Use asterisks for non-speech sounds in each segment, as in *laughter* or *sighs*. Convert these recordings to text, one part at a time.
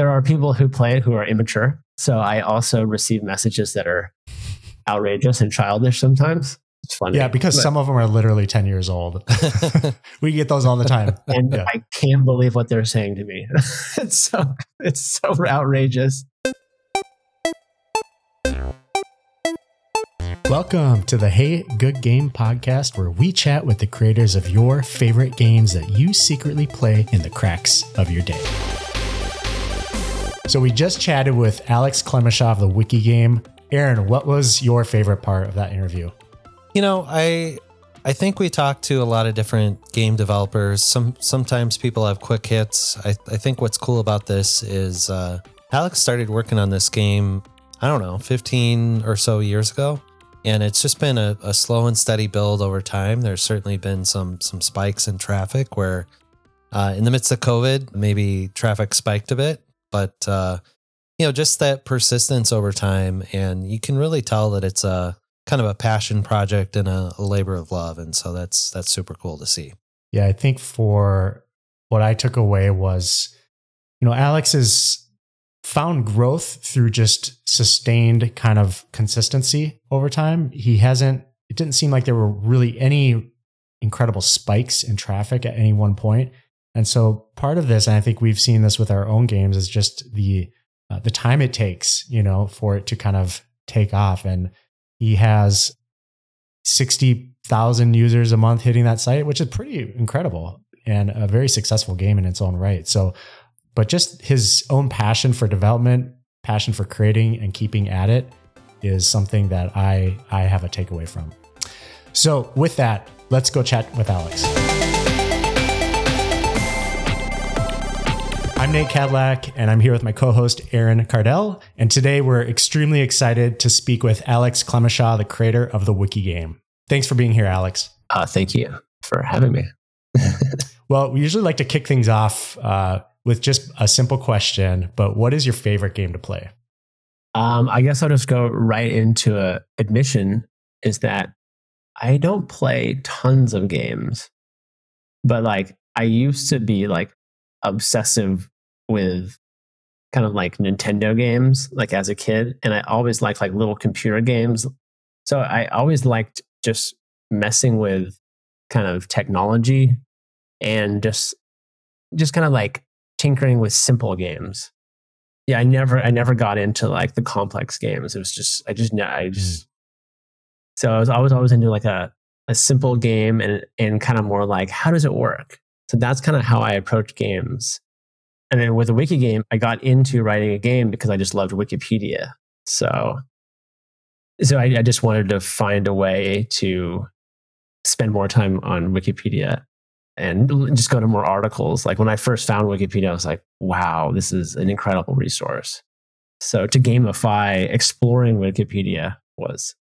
there are people who play it who are immature. So I also receive messages that are outrageous and childish sometimes. It's funny. Yeah, because But- some of them are literally 10 years old. *laughs* we get those all the time. *laughs* and Yeah. I can't believe what they're saying to me. *laughs* it's so it's so outrageous. Welcome to the Hey Good Game podcast, where we chat with the creators of your favorite games that you secretly play in the cracks of your day. So, we just chatted with Alex Clemesha, the Wiki Game. Aaron, what was your favorite part of that interview? You know, I I think we talked to a lot of different game developers. Some sometimes people have quick hits. I, I think what's cool about this is uh, Alex started working on this game. I don't know, 15 or so years ago, and it's just been a, a slow and steady build over time. There's certainly been some some spikes in traffic where, uh, in the midst of COVID, maybe traffic spiked a bit, but uh, you know, just that persistence over time, and you can really tell that it's a kind of a passion project and a, a labor of love, and so that's that's super cool to see. Yeah, I think for what I took away was, you know, Alex has found growth through just sustained kind of consistency over time. He hasn't, it didn't seem like there were really any incredible spikes in traffic at any one point. And so part of this, and I think we've seen this with our own games, is just the uh, the time it takes, you know, for it to kind of take off. And he has 60,000 users a month hitting that site, which is pretty incredible and a very successful game in its own right. So, but just his own passion for development, passion for creating and keeping at it is something that I I have a takeaway from. So, with that, let's go chat with Alex. I'm Nate Cadillac, and I'm here with my co-host Aaron Cardell. And today we're extremely excited to speak with Alex Clemesha, the creator of the Wiki game. Thanks for being here, Alex. Uh, thank you for having me. *laughs* Well, we usually like to kick things off uh, with just a simple question, but what is your favorite game to play? Um, I guess I'll just go right into a admission is that I don't play tons of games, but like I used to be like obsessive with kind of like Nintendo games, like as a kid, and I always liked like little computer games. So I always liked just messing with kind of technology and just just kind of like tinkering with simple games. Yeah i never i never got into like the complex games. It was just i just i just mm. so i was always always into like a, a simple game and and kind of more like how does it work so that's kind of how i approach games and then with the wiki game i got into writing a game because i just loved wikipedia so so i, I just wanted to find a way to spend more time on wikipedia and just go to more articles. Like when I first found Wikipedia, I was like, wow, this is an incredible resource. So to gamify exploring Wikipedia was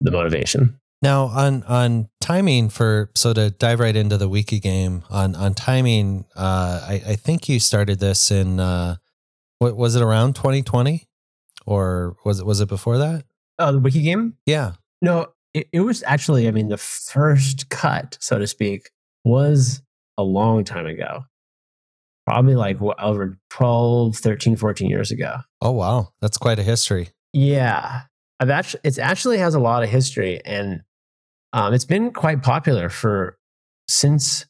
the motivation. Now on on timing for so to dive right into the wiki game on on timing, uh, I, I think you started this in uh, what was it around 2020 or was it was it before that? Oh, the Wiki game? Yeah. No, it, it was actually, I mean, the first cut, so to speak, was a long time ago. Probably like what, over 12, 13, 14 years ago. Oh wow, that's quite a history. Yeah, I've actually it's actually has a lot of history, and um, it's been quite popular for since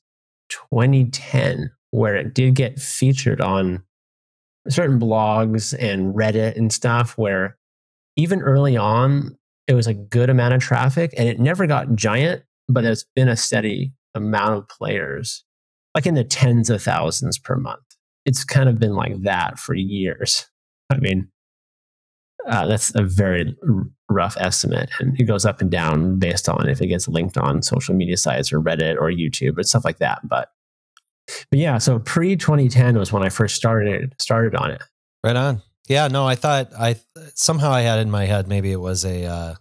2010, where it did get featured on certain blogs and Reddit and stuff. Where even early on, it was a good amount of traffic, and it never got giant, but it's been a steady amount of players, like in the tens of thousands per month. It's kind of been like that for years. I mean, uh, that's a very r- rough estimate, and it goes up and down based on if it gets linked on social media sites or Reddit or YouTube or stuff like that. But but yeah, so pre 2010 was when I first started started on it. Right on. Yeah, no, I thought I somehow I had in my head maybe it was a uh,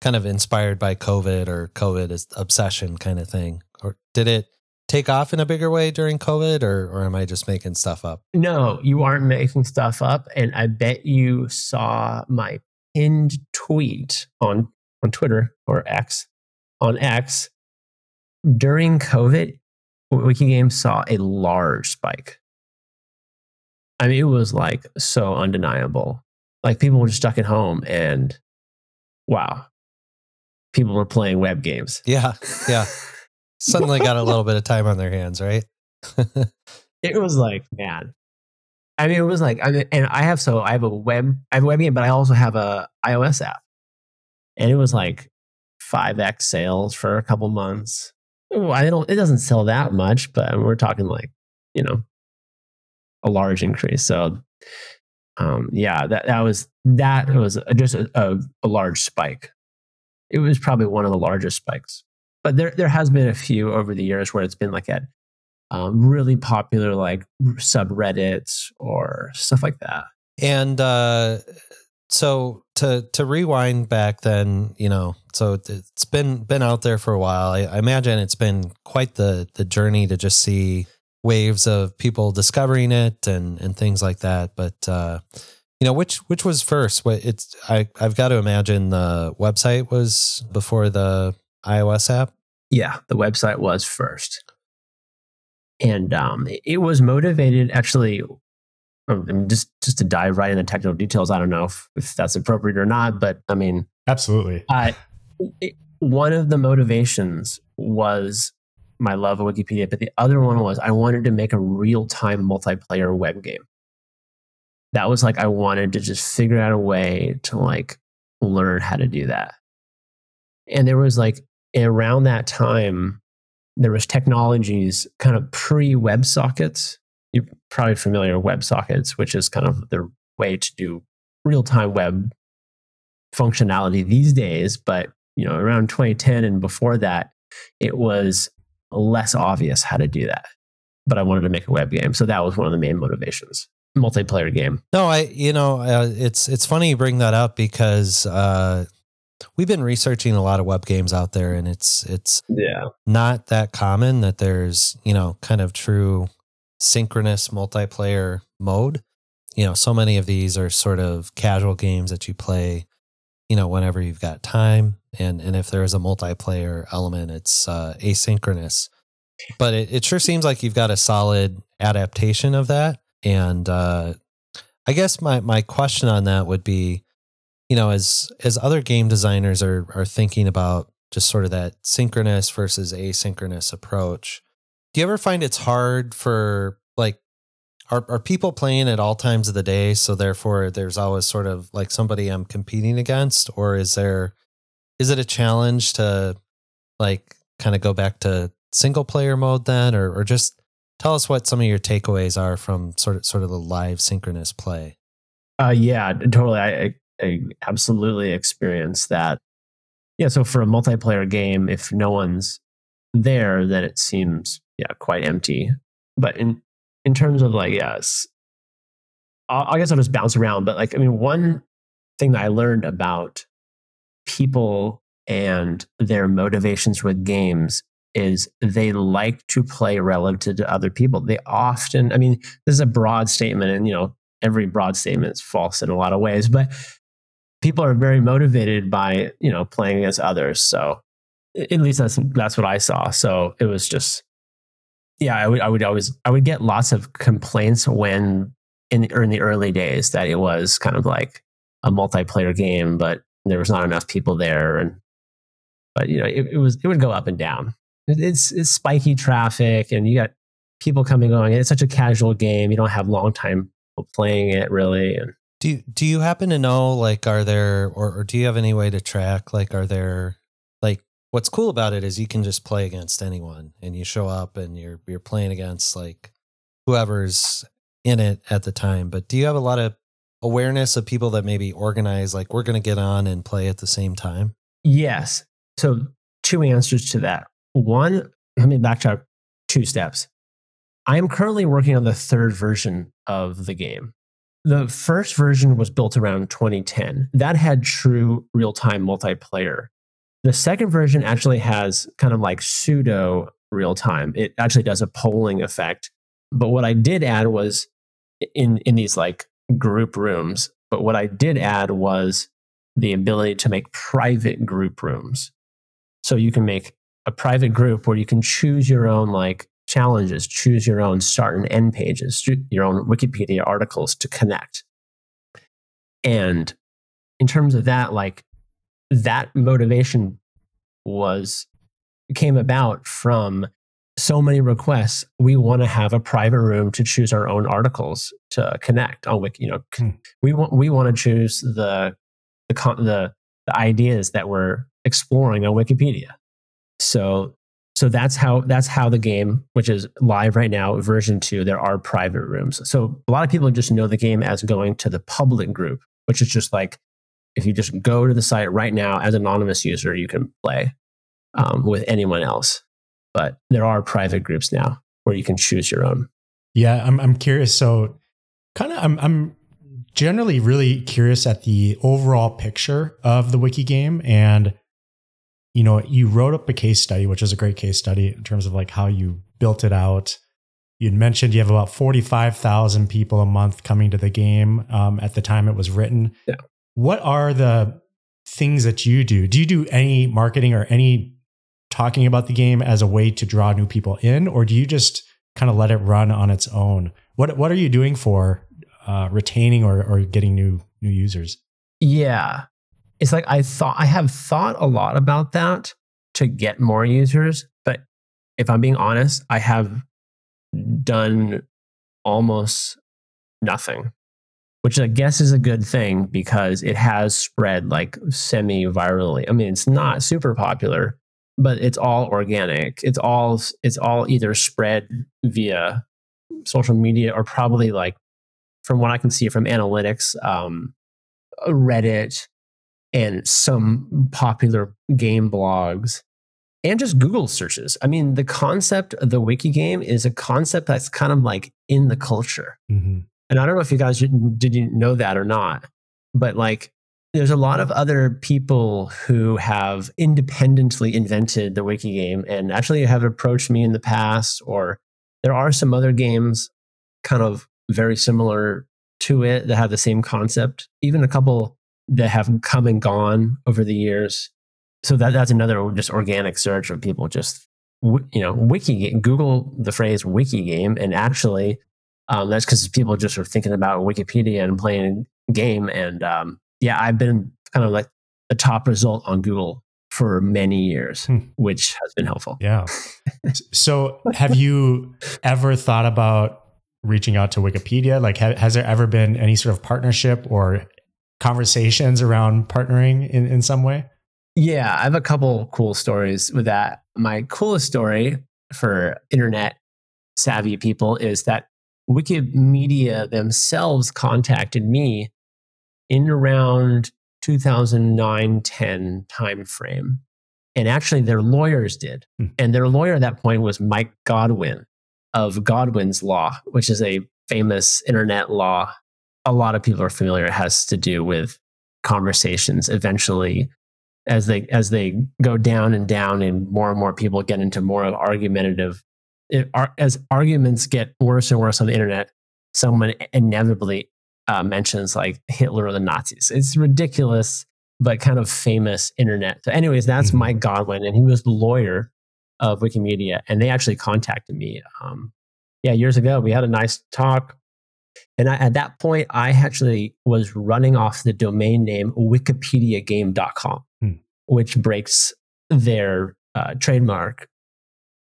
kind of inspired by COVID or COVID obsession kind of thing. Or did it take off in a bigger way during COVID or or am I just making stuff up? No, you aren't making stuff up, and I bet you saw my pinned tweet on on Twitter or X on X during COVID. Wiki Games saw a large spike. I mean, it was like so undeniable. Like people were just stuck at home and wow, people were playing web games. Yeah. Yeah. *laughs* Suddenly got a little bit of time on their hands, right? *laughs* it was like, man. I mean, it was like, I mean, and I have so I have a web, I have a web game, but I also have a iOS app, and it was like five x sales for a couple months. I don't, it doesn't sell that much, but we're talking like, you know, a large increase. So, um, yeah, that that was that was just a, a, a large spike. It was probably one of the largest spikes, but there there has been a few over the years where it's been like at um, really popular like subreddits or stuff like that. And uh, so to to rewind back then, you know, so it's been been out there for a while. I, I imagine it's been quite the the journey to just see waves of people discovering it and and things like that. But uh, you know, which which was first? What it's I I've got to imagine the website was before the iOS app. Yeah, the website was first and um, it was motivated actually I mean, just just to dive right into technical details. I don't know if, if that's appropriate or not, but I mean, absolutely. Uh, it, one of the motivations was my love of Wikipedia, but the other one was I wanted to make a real time multiplayer web game. That was like I wanted to just figure out a way to like learn how to do that. And there was like around that time, there was technologies kind of pre WebSockets. You're probably familiar with WebSockets, which is kind of the way to do real time web functionality these days. But you know, around 2010 and before that, it was less obvious how to do that. But I wanted to make a web game, so that was one of the main motivations. Multiplayer game. No, I you know uh, it's it's funny you bring that up because uh, we've been researching a lot of web games out there and it's it's yeah. not that common that there's you know kind of true synchronous multiplayer mode. You know so many of these are sort of casual games that you play you know whenever you've got time and and if there's a multiplayer element it's uh, asynchronous. But it, it sure seems like you've got a solid adaptation of that and uh, i guess my my question on that would be you know, as as other game designers are are thinking about just sort of that synchronous versus asynchronous approach, do you ever find it's hard for like are are people playing at all times of the day so therefore there's always sort of like somebody I'm competing against? Or is there is it a challenge to like kind of go back to single player mode then? Or or just tell us what some of your takeaways are from sort of sort of the live synchronous play. Uh yeah totally. I I absolutely experience that. Yeah, so for a multiplayer game, if no one's there, then it seems yeah quite empty. But in in terms of like yes, I guess I'll just bounce around. But like I mean, one thing that I learned about people and their motivations with games is they like to play relative to other people. They often, I mean, this is a broad statement, and you know, every broad statement is false in a lot of ways, but people are very motivated by you know playing against others. So at least that's that's what I saw. So it was just yeah, I would I would always I would get lots of complaints when in the, in the early days that it was kind of like a multiplayer game, but there was not enough people there, and but you know it, it was it would go up and down. It's it's spiky traffic, and you got people coming going. It's such a casual game. You don't have long time playing it really, and do do you happen to know like are there or, or do you have any way to track like are there like what's cool about it is you can just play against anyone and you show up and you're you're playing against like whoever's in it at the time. But do you have a lot of awareness of people that maybe organize like we're going to get on and play at the same time? Yes. So two answers to that. One, let me backtrack two steps. I am currently working on the third version of the game. The first version was built around 2010. That had true real time multiplayer. The second version actually has kind of like pseudo real time. It actually does a polling effect. But what I did add was in, in these like group rooms, but what I did add was the ability to make private group rooms. So you can make a private group where you can choose your own like challenges, choose your own start and end pages, your own Wikipedia articles to connect. And in terms of that, like that motivation was came about from so many requests. We want to have a private room to choose our own articles to connect on Wiki. You know, hmm. we want we want to choose the the the the ideas that we're exploring on Wikipedia. So so that's how that's how the game, which is live right now, version two, there are private rooms. So a lot of people just know the game as going to the public group, which is just like if you just go to the site right now as an anonymous user, you can play um, with anyone else. But there are private groups now where you can choose your own. Yeah, I'm I'm curious. So kind of I'm I'm generally really curious at the overall picture of the wiki game and you know you wrote up a case study which is a great case study in terms of like how you built it out. You'd mentioned you have about 45,000 people a month coming to the game um, at the time it was written. Yeah. what are the things that you do? Do you do any marketing or any talking about the game as a way to draw new people in or do you just kind of let it run on its own? What what are you doing for uh, retaining or, or getting new new users? Yeah, it's like I thought I have thought a lot about that to get more users, but if I'm being honest, I have done almost nothing, which I guess is a good thing because it has spread like semi virally. I mean, it's not super popular, but it's all organic. It's all it's all either spread via social media or probably like from what I can see from analytics, um, Reddit, and some popular game blogs, and just Google searches. I mean, the concept of the wiki game is a concept that's kind of like in the culture. Mm-hmm. And I don't know if you guys did you know that or not, but like there's a lot of other people who have independently invented the wiki game and actually have approached me in the past or there are some other games kind of very similar to it that have the same concept. Even a couple that have come and gone over the years. So that that's another just organic search of people just you know wiki Google the phrase wiki game and actually um, that's because people just are thinking about Wikipedia and playing game and um, yeah I've been kind of like the top result on Google for many years, hmm. which has been helpful. Yeah. so have you ever thought about reaching out to Wikipedia? Like, ha- has there ever been any sort of partnership or conversations around partnering in, in some way? Yeah, I have a couple cool stories with that. My coolest story for internet savvy people is that Wikimedia themselves contacted me in around 2009 10 timeframe. And actually, their lawyers did. Hmm. And their lawyer at that point was Mike Godwin of Godwin's Law, which is a famous internet law. A lot of people are familiar. It has to do with conversations eventually as they as they go down and down and more and more people get into more of argumentative it, as arguments get worse and worse on the internet someone inevitably uh, mentions like hitler or the nazis it's ridiculous but kind of famous internet so anyways that's mm-hmm. mike godwin and he was the lawyer of Wikimedia, and they actually contacted me. Um, yeah, years ago, we had a nice talk. And I, at that point, I actually was running off the domain name wikipediagame.com, hmm. which breaks their uh, trademark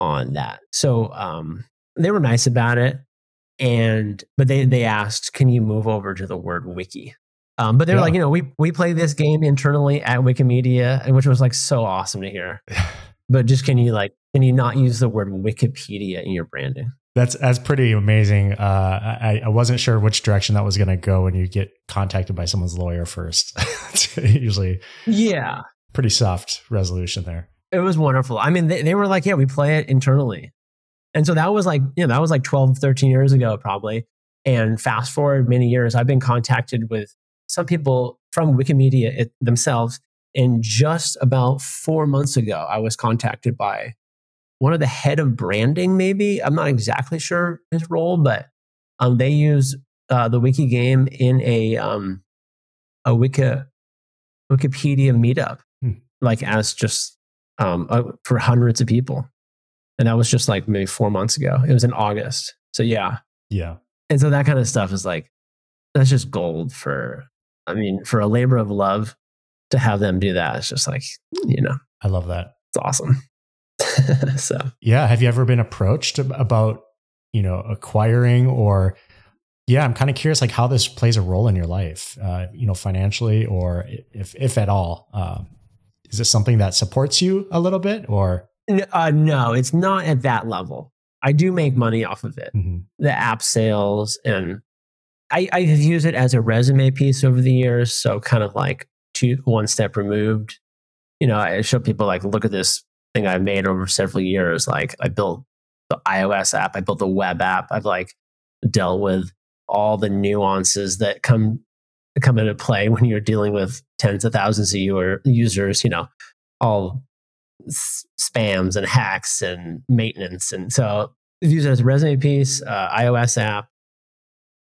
on that. So um, they were nice about it. And, but they, they asked, can you move over to the word wiki? Um, but they're yeah. like, you know, we, we play this game internally at Wikimedia, which was like so awesome to hear. *sighs* but just can you like can you not use the word Wikipedia in your branding? That's that's pretty amazing. Uh, I, I wasn't sure which direction that was going to go when you get contacted by someone's lawyer first. *laughs* usually, yeah, pretty soft resolution there. It was wonderful. I mean, they, they were like, yeah, we play it internally. And so that was like, you know, that was like 12, 13 years ago, probably. And fast forward many years, I've been contacted with some people from Wikimedia it, themselves and just about four months ago, I was contacted by one of the head of branding, maybe. I'm not exactly sure his role, but um, they use uh, the wiki game in a um, a Wiki, Wikipedia meetup, hmm. like as just um, uh, for hundreds of people. And that was just like maybe four months ago. It was in August. So yeah. Yeah. And so that kind of stuff is like, that's just gold for, I mean, for a labor of love to have them do that. It's just like, you know, I love that. it's awesome. *laughs* so Yeah. Have you ever been approached about, you know, acquiring or, yeah, I'm kind of curious like how this plays a role in your life, uh, you know, financially or if, if at all. Um, is this something that supports you a little bit or? Uh, no, it's not at that level. I do make money off of it. Mhm. the app sales and I, I have used it as a resume piece over the years. So kind of like two one step removed. You know, I show people like, look at this thing I've made over several years. Like I built the iOS app, I built the web app. I've like dealt with all the nuances that come come into play when you're dealing with tens of thousands of your users, you know, all s- spams and hacks and maintenance. And so I've it as a resume piece, uh, iOS app.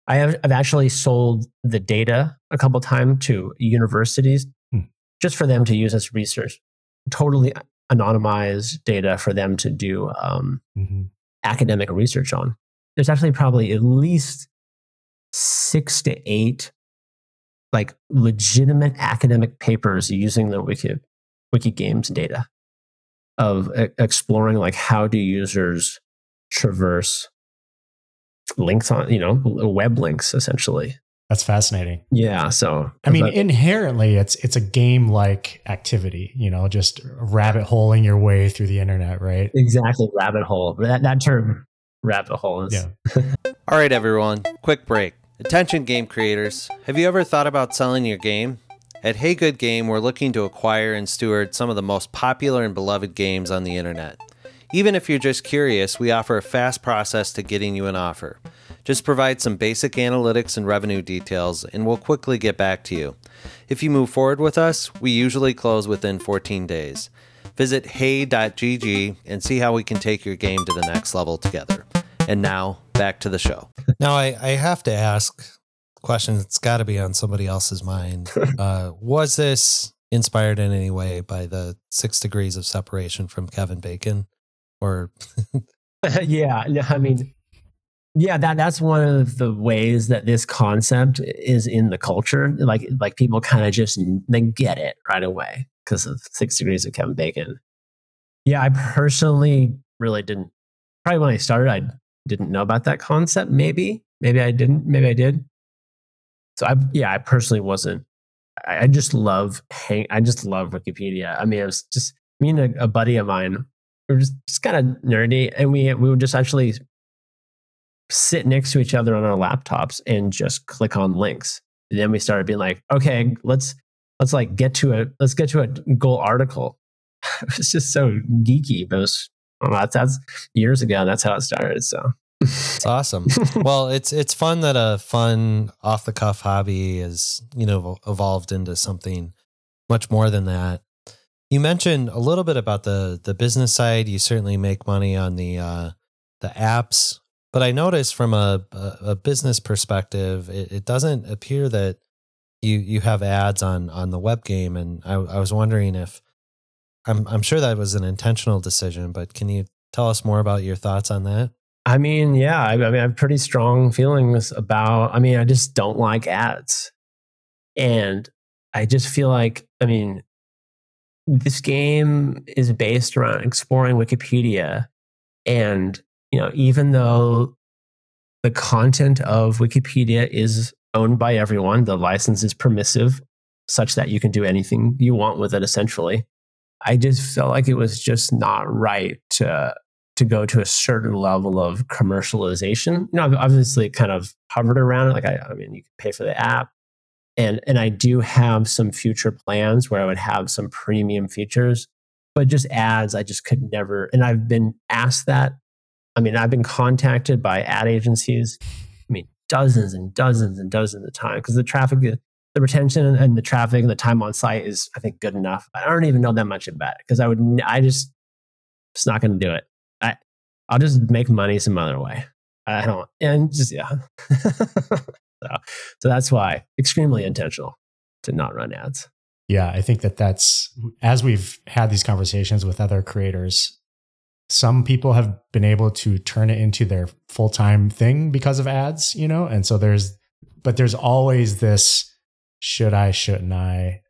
I have I've actually sold the data a couple times to universities Hmm. just for them to use as research. Totally anonymized data for them to do um, Mhm. academic research on. There's actually probably at least six to eight like legitimate academic papers using the Wiki Wiki Games data of exploring like how do users traverse links on you know web links essentially. That's fascinating. Yeah, so I mean, but- inherently, it's it's a game like activity. You know, just rabbit holing your way through the internet, right? exactly rabbit hole. That that term rabbit hole is Yeah. *laughs* All right, everyone, quick break. Attention game creators. Have you ever thought about selling your game? At Hey Good Game, we're looking to acquire and steward some of the most popular and beloved games on the internet. Even if you're just curious, we offer a fast process to getting you an offer. Just provide some basic analytics and revenue details, and we'll quickly get back to you. If you move forward with us, we usually close within 14 days. Visit hey.gg and see how we can take your game to the next level together. And now, back to the show. *laughs* Now, I, I have to ask question that's got to be on somebody else's mind. *laughs* Uh, was this inspired in any way by the six degrees of separation from Kevin Bacon? Or *laughs* yeah, no, I mean, yeah, that that's one of the ways that this concept is in the culture. Like, like people kind of just they get it right away because of Six Degrees of Kevin Bacon. Yeah, I personally really didn't. Probably when I started, I didn't know about that concept. Maybe, maybe I didn't. Maybe I did. So I, yeah, I personally wasn't. I, I just love hang. I just love Wikipedia. I mean, it was just me and a, a buddy of mine we were just, just kind of nerdy and we we would just actually sit next to each other on our laptops and just click on links and then we started being like okay let's let's like get to a let's get to a goal article *laughs* it was just so geeky but was well, that's, that's years ago that's how it started so it's *laughs* awesome. well, it's it's fun that a fun off the cuff hobby is you know evolved into something much more than that. You mentioned a little bit about the the business side. You certainly make money on the uh, the apps, but I noticed from a a, business perspective, it, it doesn't appear that you you have ads on on the web game. And I, I was wondering if I'm I'm sure that was an intentional decision, but can you tell us more about your thoughts on that? I mean, yeah, I, I mean, I have pretty strong feelings about. I mean, I just don't like ads, and I just feel like, I mean, this game is based around exploring Wikipedia, and you know, even though the content of Wikipedia is owned by everyone, the license is permissive, such that you can do anything you want with it. Essentially, I just felt like it was just not right to to go to a certain level of commercialization. You know, I've obviously kind of hovered around it. Like, I, I mean, you can pay for the app, and and I do have some future plans where I would have some premium features, but just ads, I just could never. And I've been asked that. I mean, I've been contacted by ad agencies. I mean, dozens and dozens and dozens of times because the traffic, the retention and the traffic and the time on site is, I think, good enough. I don't even know that much about it because I would, I just, it's not going to do it. I, I'll just make money some other way. I don't, and just yeah. *laughs* so, so that's why extremely intentional to not run ads. Yeah, I think that that's as we've had these conversations with other creators, some people have been able to turn it into their full-time thing because of ads, you know? And so there's but there's always this should I, shouldn't I?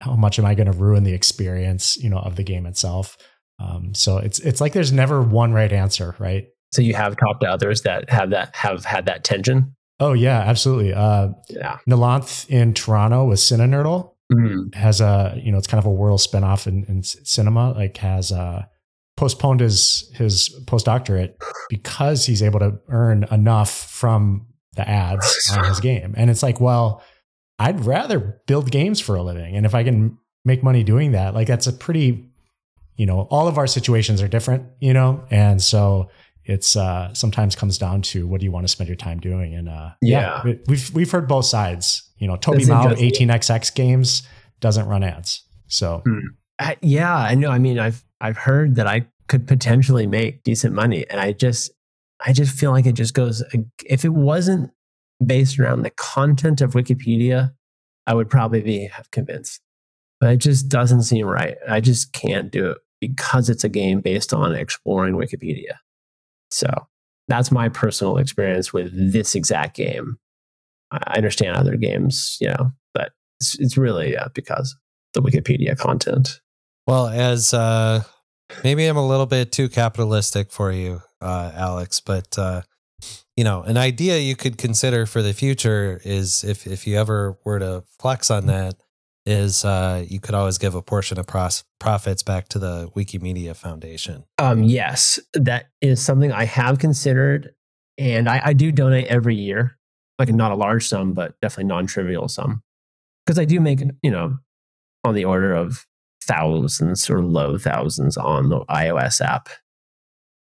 How much am I going to ruin the experience, you know, of the game itself? Um, so it's it's like there's never one right answer, right? So you have talked to others that have that have had that tension. Oh yeah, absolutely. Uh, Yeah. Nalanth in Toronto with Cinenerdle Mm. has a you know it's kind of a Wordle spinoff in, in cinema. Like has uh, postponed his his postdoctorate because he's able to earn enough from the ads *laughs* on his game. And it's like, well, I'd rather build games for a living, and if I can make money doing that, like that's a pretty, you know, all of our situations are different, you know, and so it's uh sometimes comes down to what do you want to spend your time doing and uh Yeah. we- we've we've heard both sides you know toby mao interesting. 18xx games doesn't run ads so I, yeah, I know. I mean, I've I've heard that I could potentially make decent money, and I just I just feel like it just goes. If it wasn't based around the content of Wikipedia, I would probably be convinced. But it just doesn't seem right. I just can't do it because it's a game based on exploring Wikipedia. So that's my personal experience with this exact game. I understand other games, you know, but it's, it's really uh, because the Wikipedia content. Well, as uh, maybe I'm a little bit too capitalistic for you, uh, Alex, but uh, you know, an idea you could consider for the future is if if you ever were to flex on that, is uh, you could always give a portion of pros- profits back to the Wikimedia Foundation. Um, yes, that is something I have considered, and I, I do donate every year, like not a large sum, but definitely non-trivial sum, because I do make you know on the order of thousands or low thousands on the iOS app.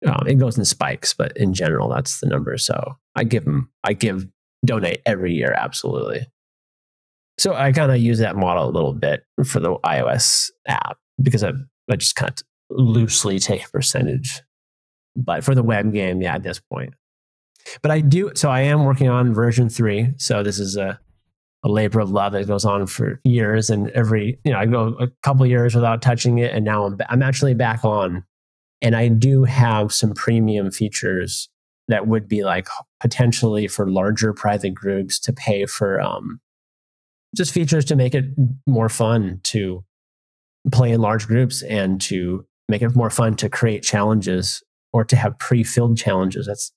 Um, it goes in spikes, but in general, that's the number. So I give them, I give donate every year, absolutely. So I kind of use that model a little bit for the iOS app because I, I just kind of loosely take a percentage. But for the web game, yeah, at this point. But I do, so I am working on version three. So this is a, a labor of love that goes on for years. And every, you know, I go a couple years without touching it. And now I'm, I'm actually back on. And I do have some premium features that would be like potentially for larger private groups to pay for um, just features to make it more fun to play in large groups and to make it more fun to create challenges or to have pre-filled challenges. That's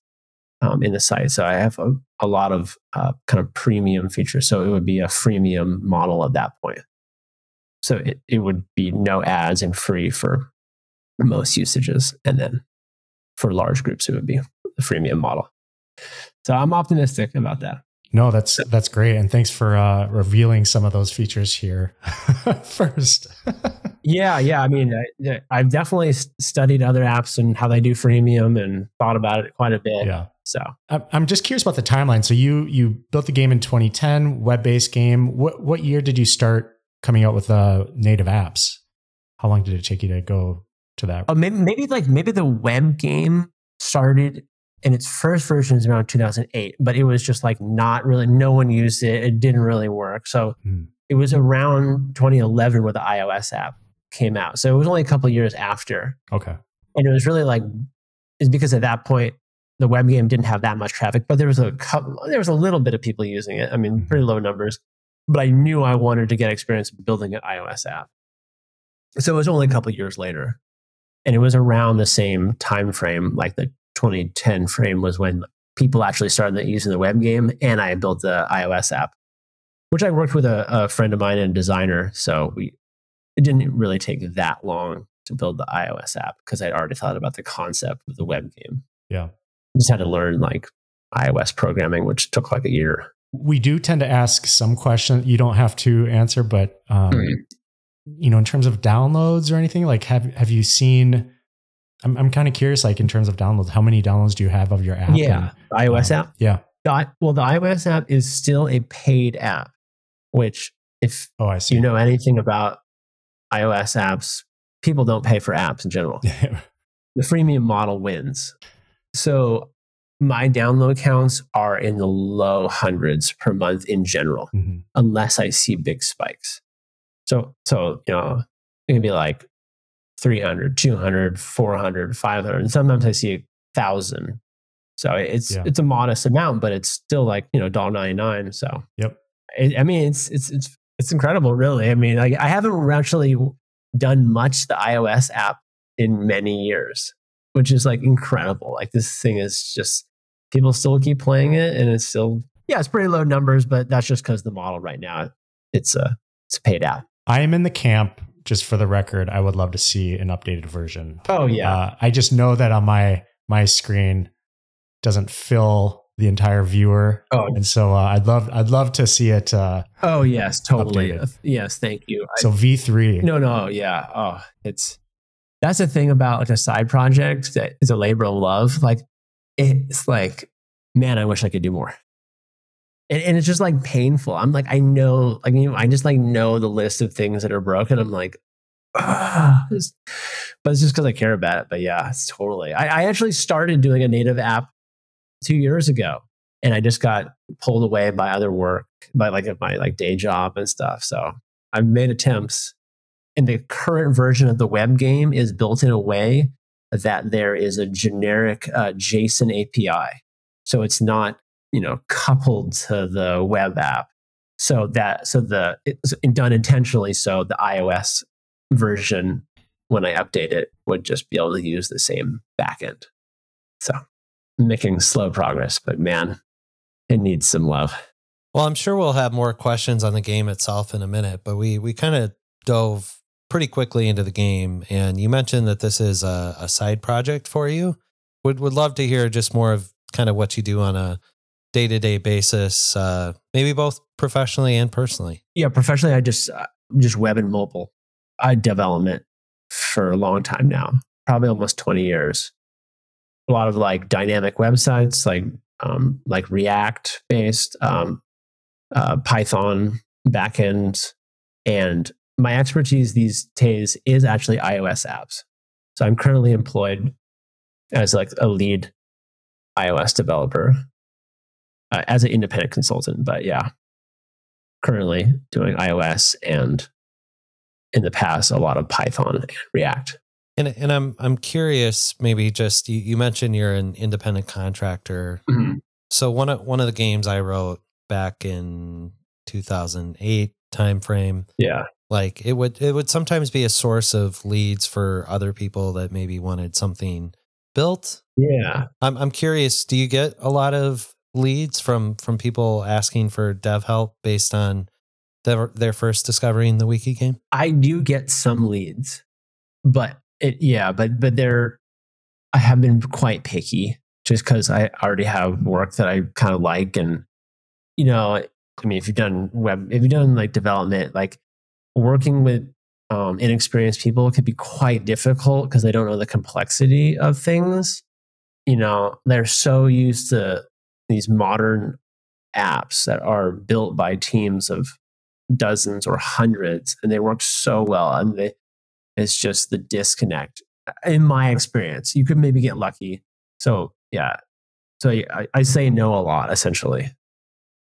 um, in the site. So I have a, a lot of uh, kind of premium features. So it would be a freemium model at that point. So it, it would be no ads and free for most usages. And then for large groups, it would be the freemium model. So I'm optimistic about that. no that's that's great and thanks for uh revealing some of those features here *laughs* first Yeah, yeah. I mean, I, I've definitely studied other apps and how they do freemium and thought about it quite a bit. yeah So I'm I'm just curious about the timeline. So you you built the game in 2010, web-based game. What what year did you start coming out with uh, native apps? How long did it take you to go to that? Oh, maybe, maybe like maybe the web game started in its first version is around 2008, but it was just like not really. No one used it. It didn't really work. So Hmm. it was around 2011 where the iOS app came out. So it was only a couple of years after, Okay. and it was really like is because at that point the web game didn't have that much traffic, but there was a couple, there was a little bit of people using it. I mean, Mhm. pretty low numbers. But I knew I wanted to get experience building an iOS app. So it was only a couple of years later, and it was around the same time frame, like the 2010 frame was when people actually started using the web game, and I built the iOS app, which I worked with a, a friend of mine and a designer. So we it didn't really take that long to build the iOS app because I'd already thought about the concept of the web game. Yeah. Just had to learn like iOS programming, which took like a year. We do tend to ask some questions. You don't have to answer, but um, Mm. you know, in terms of downloads or anything, like have have you seen? I'm I'm kind of curious, like in terms of downloads, how many downloads do you have of your app? Yeah, And, iOS um, app. Yeah. The well, the iOS app is still a paid app, which if Oh, I see. you know anything about iOS apps, people don't pay for apps in general. *laughs* the freemium model wins. So my download counts are in the low hundreds per month in general, Mhm. unless I see big spikes. So, so you know, it can be like 300, 200, 400, 500. And sometimes I see a thousand. So it's Yeah. it's a modest amount, but it's still like you know dollar ninety nine. So Yep. I, I mean it's it's it's it's incredible, really. I mean, like I haven't actually done much the iOS app in many years, which is like incredible. Like this thing is just people still keep playing it, and it's still yeah, it's pretty low numbers, but that's just because the model right now it's a it's a paid app. I am in the camp. Just for the record, I would love to see an updated version. Oh yeah, Uh, I just know that on my my screen doesn't fill the entire viewer, oh and so uh, I'd love I'd love to see it. Uh, oh yes, totally. Updated. Yes, thank you. So V three. No, no, yeah. Oh, it's that's the thing about like a side project that is a labor of love. Like it's like, man, I wish I could do more. And, and it's just like painful. I'm like, I know, like you know, I just like know the list of things that are broken. I'm like, ah, but it's just because I care about it. But yeah, it's totally. I, I actually started doing a native app two years ago, and I just got pulled away by other work, by like my like day job and stuff. So I've made attempts and the current version of the web game is built in a way that there is a generic uh, JSON API. So it's not, you know, coupled to the web app. So that so the it's done intentionally so the iOS version when I update it would just be able to use the same backend. So making slow progress, but man, it needs some love. Well, I'm sure we'll have more questions on the game itself in a minute, but we we kind of dove pretty quickly into the game, and you mentioned that this is a, a side project for you. Would would love to hear just more of kind of what you do on a day to day basis, uh, maybe both professionally and personally. yeah, professionally, I just uh, just web and mobile I development for a long time now, probably almost twenty years. A lot of like dynamic websites, like um, like React based, um, uh, Python backends, and my expertise these days is actually iOS apps. So I'm currently employed as like a lead iOS developer uh, as an independent consultant. But yeah, currently doing iOS and in the past a lot of Python and React. And and I'm I'm curious, maybe just you, you mentioned you're an independent contractor. So one of one of the games I wrote back in 2008 timeframe, Yeah. Like it would it would sometimes be a source of leads for other people that maybe wanted something built. Yeah. I'm I'm curious, do you get a lot of leads from from people asking for dev help based on their their first discovering the wiki game? I do get some leads, but it, yeah, but, but they're, I have been quite picky just because I already have work that I kind of like. And, you know, I mean, if you've done web, if you've done like development, like working with um, inexperienced people can be quite difficult because they don't know the complexity of things. You know, they're so used to these modern apps that are built by teams of dozens or hundreds and they work so well and they, it's just the disconnect in my experience you could maybe get lucky so yeah so I, I say no a lot essentially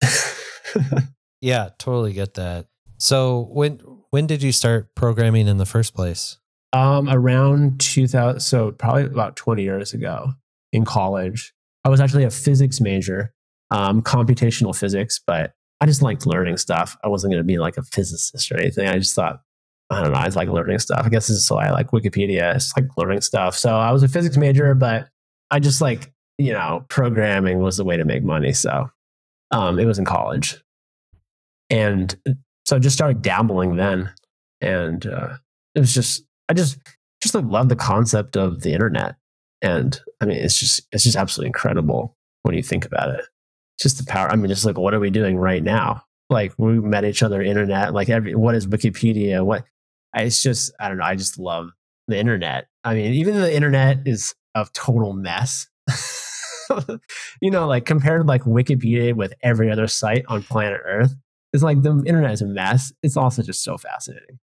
*laughs* Yeah, totally get that. So when when did you start programming in the first place? um around 2000 so probably about 20 years ago in college. I was actually a physics major um computational physics but i just liked learning stuff. I wasn't going to be like a physicist or anything. I just thought i don't know i just like learning stuff. I guess this is why i like wikipedia. It's like learning stuff. So i was a physics major but i just like you know programming was the way to make money. So um it was in college. And so i just started dabbling then and uh it was just I just just like love the concept of the internet. And I mean, it's just it's just absolutely incredible when you think about it. Just the power. I mean, just like what are we doing right now? Like we met each other internet. Like every what is Wikipedia? What it's just I don't know. I just love the internet. I mean, even the internet is a total mess. *laughs* you know, like compared like Wikipedia with every other site on planet Earth, it's like the internet is a mess. It's also just so fascinating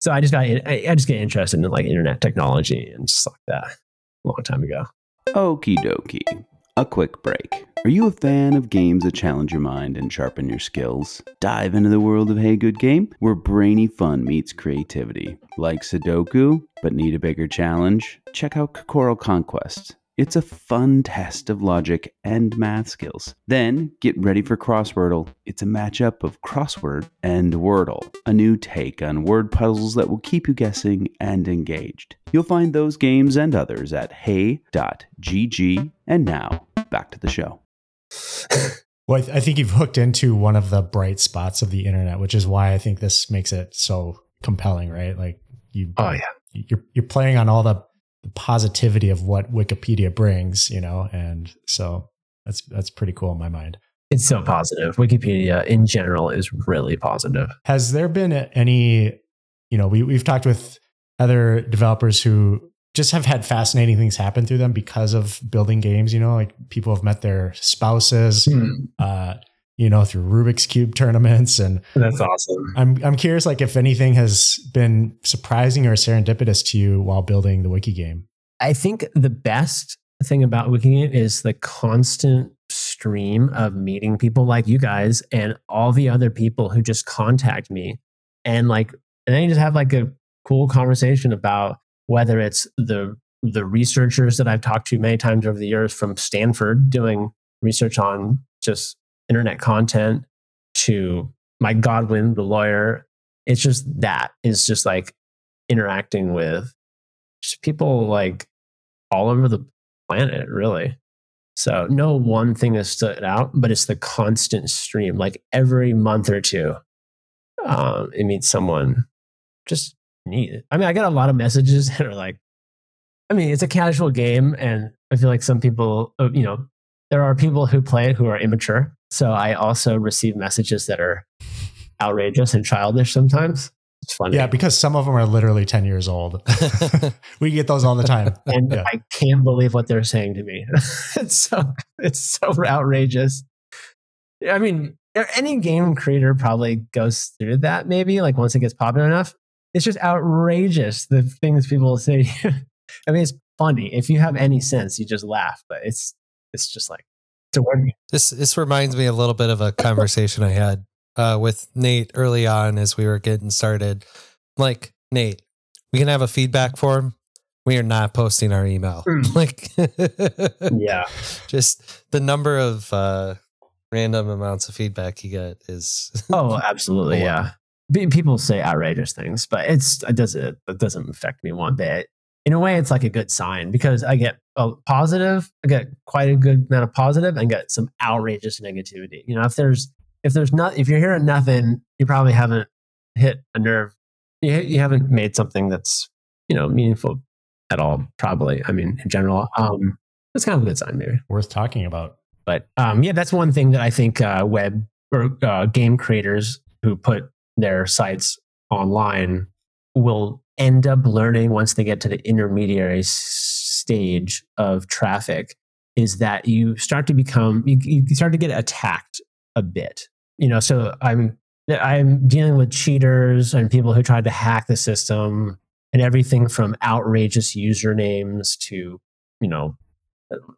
so I just got I, just get interested in like internet technology and stuff like that a long time ago. Okie dokie. A quick break. Are you a fan of games that challenge your mind and sharpen your skills? Dive into the world of Hey Good Game, where brainy fun meets creativity. Like Sudoku, but need a bigger challenge? Check out Kakuro Conquest. It's a fun test of logic and math skills. Then get ready for Crosswordle. It's a matchup of crossword and Wordle, a new take on word puzzles that will keep you guessing and engaged. You'll find those games and others at hey.gg. And now, back to the show. *laughs* Well, I, th- I think you've hooked into one of the bright spots of the internet, which is why I think this makes it so compelling, right? Like you, Oh yeah. you're you're playing on all the, the positivity of what Wikipedia brings, you know, and so that's that's pretty cool in my mind. It's so positive. Wikipedia in general is really positive. Has there been any, you know, we we've talked with other developers who just have had fascinating things happen through them because of building games, you know, like people have met their spouses, uh, you know, through Rubik's Cube tournaments and That's awesome. I'm I'm curious, like if anything has been surprising or serendipitous to you while building the wiki game. I think the best thing about Wikigame is the constant stream of meeting people like you guys and all the other people who just contact me and like and then you just have like a cool conversation about whether it's the the researchers that I've talked to many times over the years from Stanford doing research on just internet content to Mike Godwin, the lawyer. It's just that is just like interacting with just people like all over the planet, really. So no one thing has stood out, but it's the constant stream. Like every month or two, um, it meets someone just neat. I mean, I get a lot of messages *laughs* that are like, I mean, it's a casual game, and I feel like some people, uh, you know, there are people who play it who are immature. So I also receive messages that are outrageous and childish sometimes. It's funny. Yeah, because some of them are literally 10 years old. *laughs* we get those all the time. *laughs* and Yeah. I can't believe what they're saying to me. *laughs* it's so it's so outrageous. I mean, any game creator probably goes through that. Maybe like once it gets popular enough, it's just outrageous the things people say. I mean, it's funny if you have any sense, you just laugh. But it's it's just like it's a. This this reminds me a little bit of a conversation I had uh, with Nate early on as we were getting started. Like Nate, we can have a feedback form. We are not posting our email. Mm. *laughs* like, Yeah, *laughs* just the number of uh, random amounts of feedback you get is *laughs* Oh, absolutely. Yeah. People say outrageous things, but it's it doesn't it doesn't affect me one bit. In a way, it's like a good sign because I get a positive, I get quite a good amount of positive, and get some outrageous negativity. You know, if there's if there's not if you're hearing nothing, you probably haven't hit a nerve. You you haven't made something that's you know meaningful at all. Probably. I mean, in general, um, that's kind of a good sign, maybe. Worth talking about. But um, yeah, that's one thing that I think uh, web or uh, game creators who put their sites online will end up learning once they get to the intermediary stage of traffic is that you start to become you, you start to get attacked a bit. You know so i'm i'm dealing with cheaters and people who tried to hack the system and everything from outrageous usernames to you know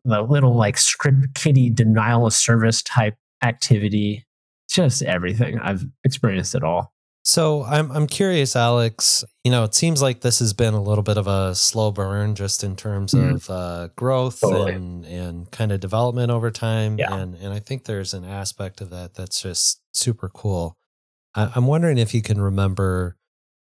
the little like script kiddie denial of service type activity. Just everything. I've experienced it all So I'm I'm curious, Alex. You know, it seems like this has been a little bit of a slow burn, just in terms Mhm. of uh, growth Totally. and and kind of development over time. Yeah. And and I think there's an aspect of that that's just super cool. I, I'm wondering if you can remember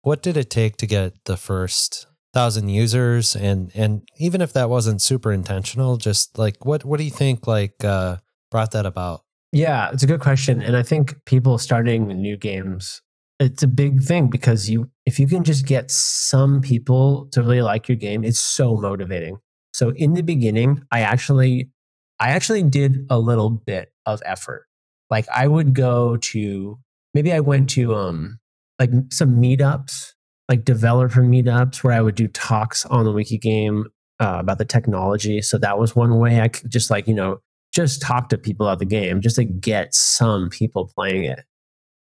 what did it take to get the first thousand users, and and even if that wasn't super intentional, just like what what do you think like uh, brought that about? Yeah, it's a good question. And I think people starting new games, it's a big thing because you if you can just get some people to really like your game, it's so motivating. So in the beginning, I actually I actually did a little bit of effort. Like I would go to maybe I went to um like some meetups, like developer meetups where I would do talks on the wiki game uh, about the technology. So that was one way I could just like, you know, just talk to people about the game just to get some people playing it.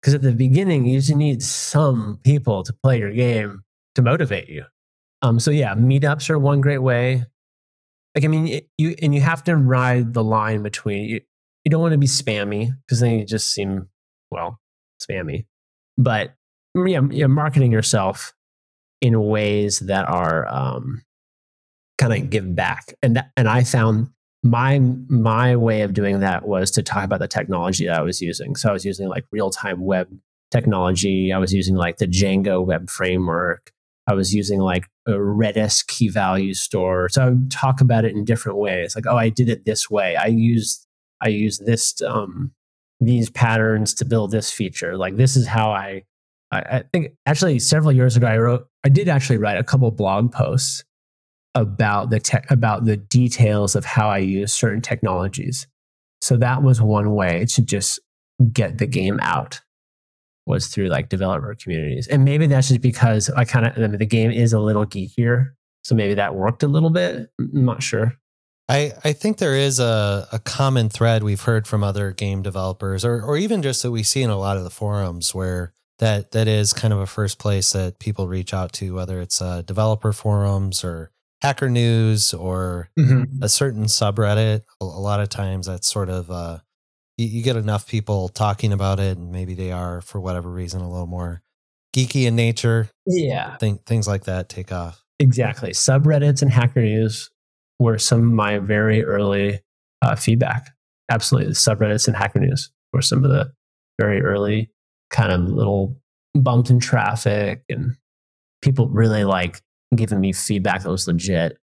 Because at the beginning, you just need some people to play your game to motivate you. Um, so yeah, meetups are one great way. like I mean, it, you and you have to ride the line between you. You don't want to be spammy because then you just seem well spammy. But yeah, yeah marketing yourself in ways that are um, kind of give back, and that, and I found my my way of doing that was to talk about the technology that I was using. So I was using like real time web technology. I was using like the Django web framework. I was using like a Redis key value store. So I would talk about it in different ways. Like, oh, I did it this way. I used I used this um, these patterns to build this feature. Like this is how I. I, I think actually several years ago I wrote I did actually write a couple blog posts about the tech about the details of how I use certain technologies. So that was one way to just get the game out was through like developer communities. And maybe that's just because I kind of I mean, the game is a little geekier. So maybe that worked a little bit. I'm not sure. I, I think there is a, a common thread we've heard from other game developers or, or even just that we see in a lot of the forums where that that is kind of a first place that people reach out to, whether it's uh, developer forums or Hacker News or mm-hmm. a certain subreddit. A, a, lot of times that's sort of uh, you, you, get enough people talking about it, and maybe they are for whatever reason a little more geeky in nature. Yeah, Think, things like that take off. Exactly. Subreddits and Hacker News were some of my very early uh, feedback. Absolutely, the subreddits and Hacker News were some of the very early kind of little bumps in traffic and people really like giving me feedback that was legit,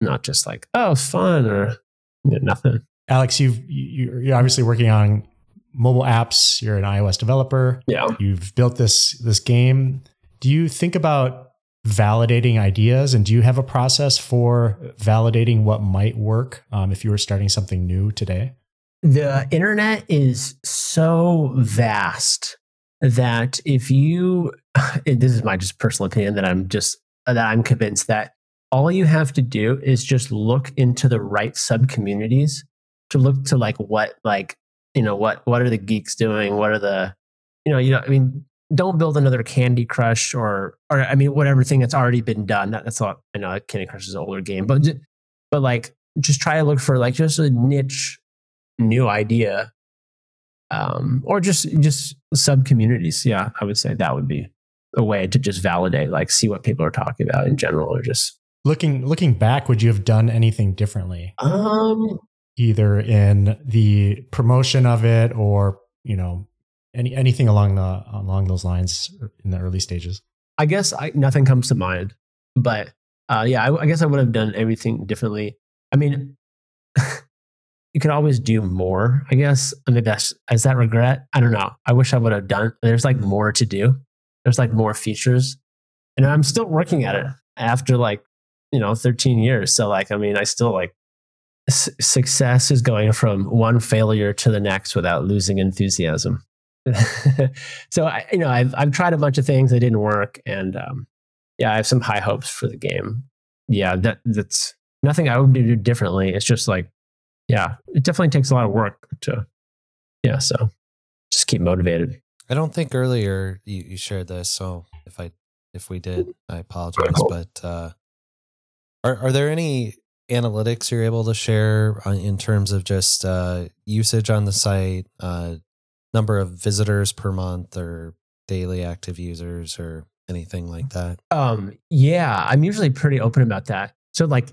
not just like, oh, fun or you know, nothing. Alex, you've you're obviously working on mobile apps. You're an iOS developer. Yeah, you've built this this game. Do you think about validating ideas, and do you have a process for validating what might work um, if you were starting something new today? The internet is so vast that if you, *sighs* this is my just personal opinion that I'm just that I'm convinced that all you have to do is just look into the right sub communities to look to like what like you know what what are the geeks doing? What are the you know you know i mean don't build another candy crush or or i mean whatever thing that's already been done. That's not i know candy crush is an older game but but like just try to look for like just a niche new idea um or just just sub communities yeah i would say that would be a way to just validate, like see what people are talking about in general, or just looking looking back. Would you have done anything differently? Um, either in the promotion of it, or you know, any anything along the along those lines in the early stages. I guess I, nothing comes to mind, but uh, yeah, I, I guess I would have done everything differently. I mean, *laughs* you could always do more. I guess. I mean, that's is that regret? I don't know. I wish I would have done. There's like more to do there's like more features. And i'm still working at it after like you know 13 years. So like i mean i still like s- success is going from one failure to the next without losing enthusiasm. *laughs* So I, you know I've, I've tried a bunch of things. That didn't work. And um, yeah i have some high hopes for the game. Yeah that that's nothing i would do differently. It's just like yeah it definitely takes a lot of work to yeah so just keep motivated I don't think earlier you, you shared this, so if I if we did, I apologize. But uh, are are there any analytics you're able to share in terms of just uh, usage on the site, uh, number of visitors per month, or daily active users, or anything like that? Um, yeah, I'm usually pretty open about that. So like,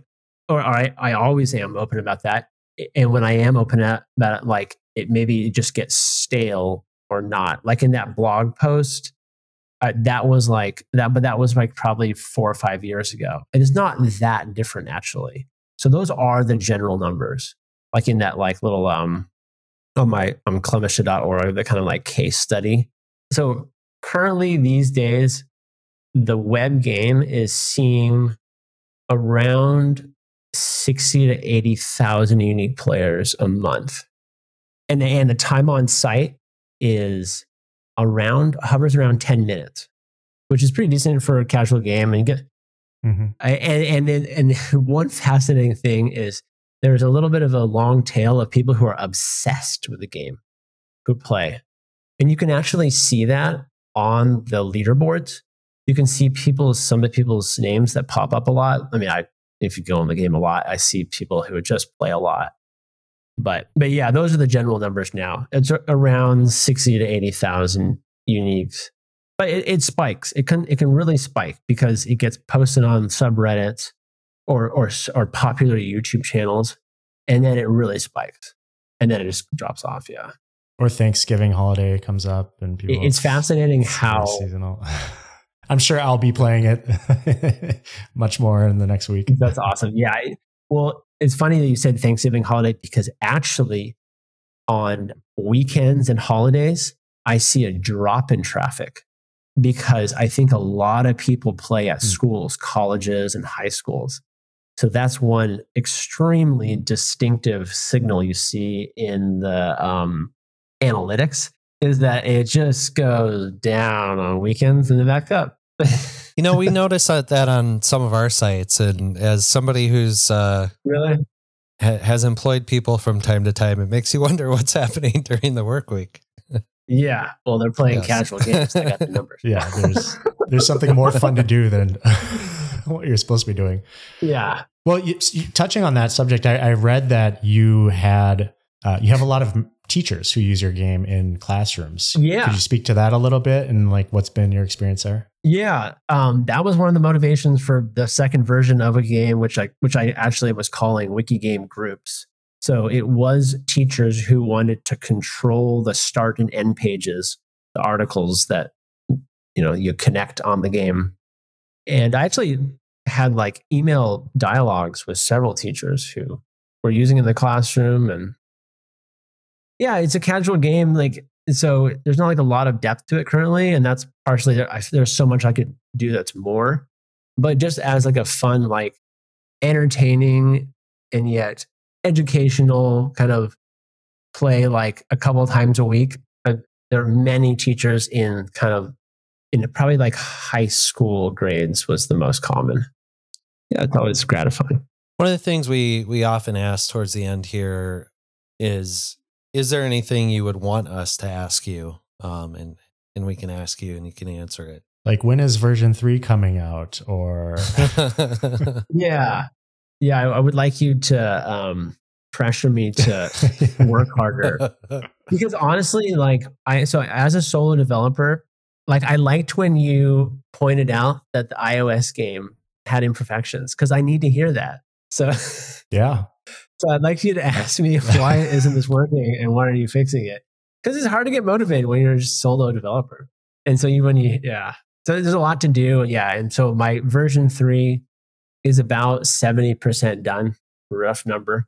or I I always am open about that. And when I am open about it, like it maybe just gets stale or not. Like in that blog post, uh, that was like that, but that was like probably four or five years ago. It is not that different actually. So those are the general numbers, like in that like little um on my um clemesha.org, the kind of like case study. So currently these days, the web game is seeing around 60 to 80,000 unique players a month. And, and the time on site is around hovers around 10 minutes, which is pretty decent for a casual game. And get mm-hmm. and and and *laughs* one fascinating thing is there's a little bit of a long tail of people who are obsessed with the game who play, and you can actually see that on the leaderboards. You can see people's some of the people's names that pop up a lot. I mean, I if you go in the game a lot, I see people who just play a lot. But but yeah, those are the general numbers now. It's around sixty to eighty thousand uniques, but it, it spikes. It can it can really spike because it gets posted on subreddits or or or popular YouTube channels, and then it really spikes, and then it just drops off. Yeah. Or Thanksgiving holiday comes up and people. It's fascinating how seasonal. *laughs* I'm sure I'll be playing it *laughs* much more in the next week. That's awesome. Yeah. Well, it's funny that you said Thanksgiving holiday because actually on weekends and holidays, I see a drop in traffic because I think a lot of people play at hmm. schools, colleges, and high schools. So that's one extremely distinctive signal you see in the um, analytics is that it just goes down on weekends and then back up. *laughs* you know, we notice that on some of our sites, and as somebody who's uh, really ha- has employed people from time to time, it makes you *laughs* wonder what's happening during the work week. yeah, well, they're playing yes. casual games. They got the *laughs* numbers. yeah, there's there's something more fun to do than *laughs* what you're supposed to be doing. Yeah. Well, you, you, touching on that subject, I, I read that you had uh, you have a lot of teachers who use your game in classrooms. Yeah. Could you speak to that a little bit and like what's been your experience there? Yeah, um, that was one of the motivations for the second version of a game, which I which I actually was calling Wiki Game Groups. So it was teachers who wanted to control the start and end pages, the articles that you know you connect on the game. And I actually had like email dialogues with several teachers who were using in the classroom and yeah, it's a casual game. Like, so there's not like a lot of depth to it currently. And that's partially, there, I, there's so much I could do that's more. But just as like a fun, like entertaining and yet educational kind of play, like a couple times a week. Uh, there are many teachers in kind of in probably like high school grades was the most common. Yeah, it's always gratifying. One of the things we we often ask towards the end here is is there anything you would want us to ask you? Um, and and we can ask you, and you can answer it. Like when is version three coming out? Or *laughs* yeah, yeah, I, I, would like you to um, pressure me to work harder *laughs* because honestly, like I so as a solo developer, like I liked when you pointed out that the iOS game had imperfections because I need to hear that. So yeah, so I'd like you to *laughs* ask me why isn't this working and why are you fixing it? Because it's hard to get motivated when you're a solo developer. And so you when you yeah. So there's a lot to do. Yeah. And so my version three is about 70% done, rough number.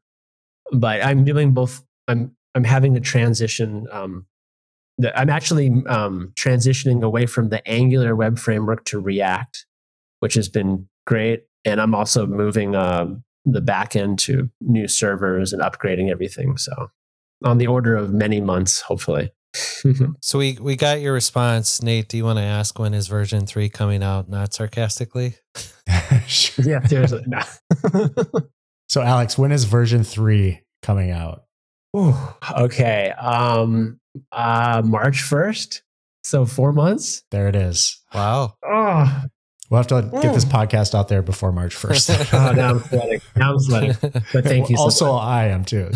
But I'm doing both I'm I'm having to transition um the, I'm actually um, transitioning away from the Angular web framework to React, which has been great. And I'm also moving um, the back end to new servers and upgrading everything. So on the order of many months, hopefully. *laughs* so we we got your response, Nate. Do you want to ask when is version three coming out? Not sarcastically. *laughs* yeah, seriously. No. *laughs* so Alex, when is version three coming out? Ooh, okay. Um uh March 1st. So four months. There it is. Wow. Oh, We'll have to get this podcast out there before March 1st. *laughs* oh, now I'm sweating. Now I'm sweating. But thank you. So also, much. I am too. *laughs*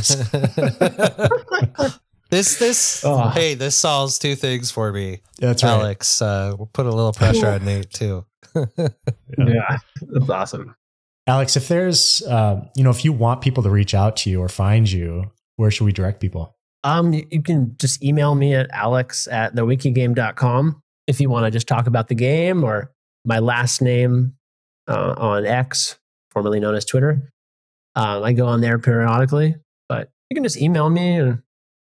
this, this, oh. hey, this solves two things for me. That's right. Alex, uh, we'll put a little pressure on Nate too. yeah. *laughs* yeah, that's awesome. Alex, if there's, uh, you know, if you want people to reach out to you or find you, where should we direct people? Um, you can just email me at alex at thewikigame.com if you want to just talk about the game or my last name uh, on X, formerly known as Twitter. Um, I go on there periodically, but you can just email me. And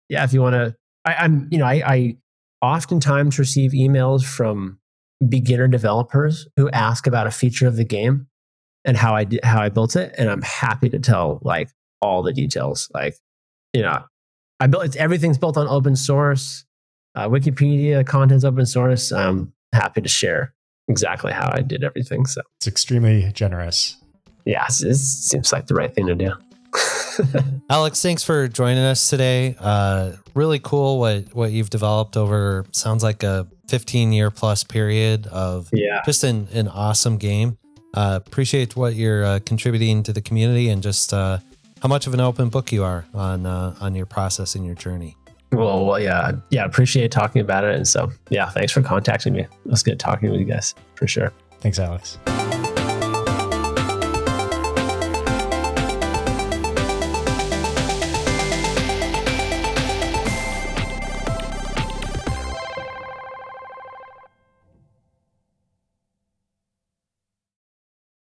yeah, if you want to, I'm, you know, I, I oftentimes receive emails from beginner developers who ask about a feature of the game and how I did, how I built it, and I'm happy to tell like all the details. Like, you know, I built it's everything's built on open source. Uh, Wikipedia content's open source. I'm happy to share exactly how I did everything. So it's extremely generous. Yeah, it seems like the right thing to do. *laughs* Alex, thanks for joining us today. Uh, really cool what what you've developed over sounds like a 15 year plus period of yeah. just an, an awesome game. Uh, appreciate what you're uh, contributing to the community and just uh, how much of an open book you are on uh, on your process and your journey. Well, well, yeah, yeah. Appreciate talking about it, and so yeah, thanks for contacting me. It was good talking with you guys for sure. Thanks, Alex.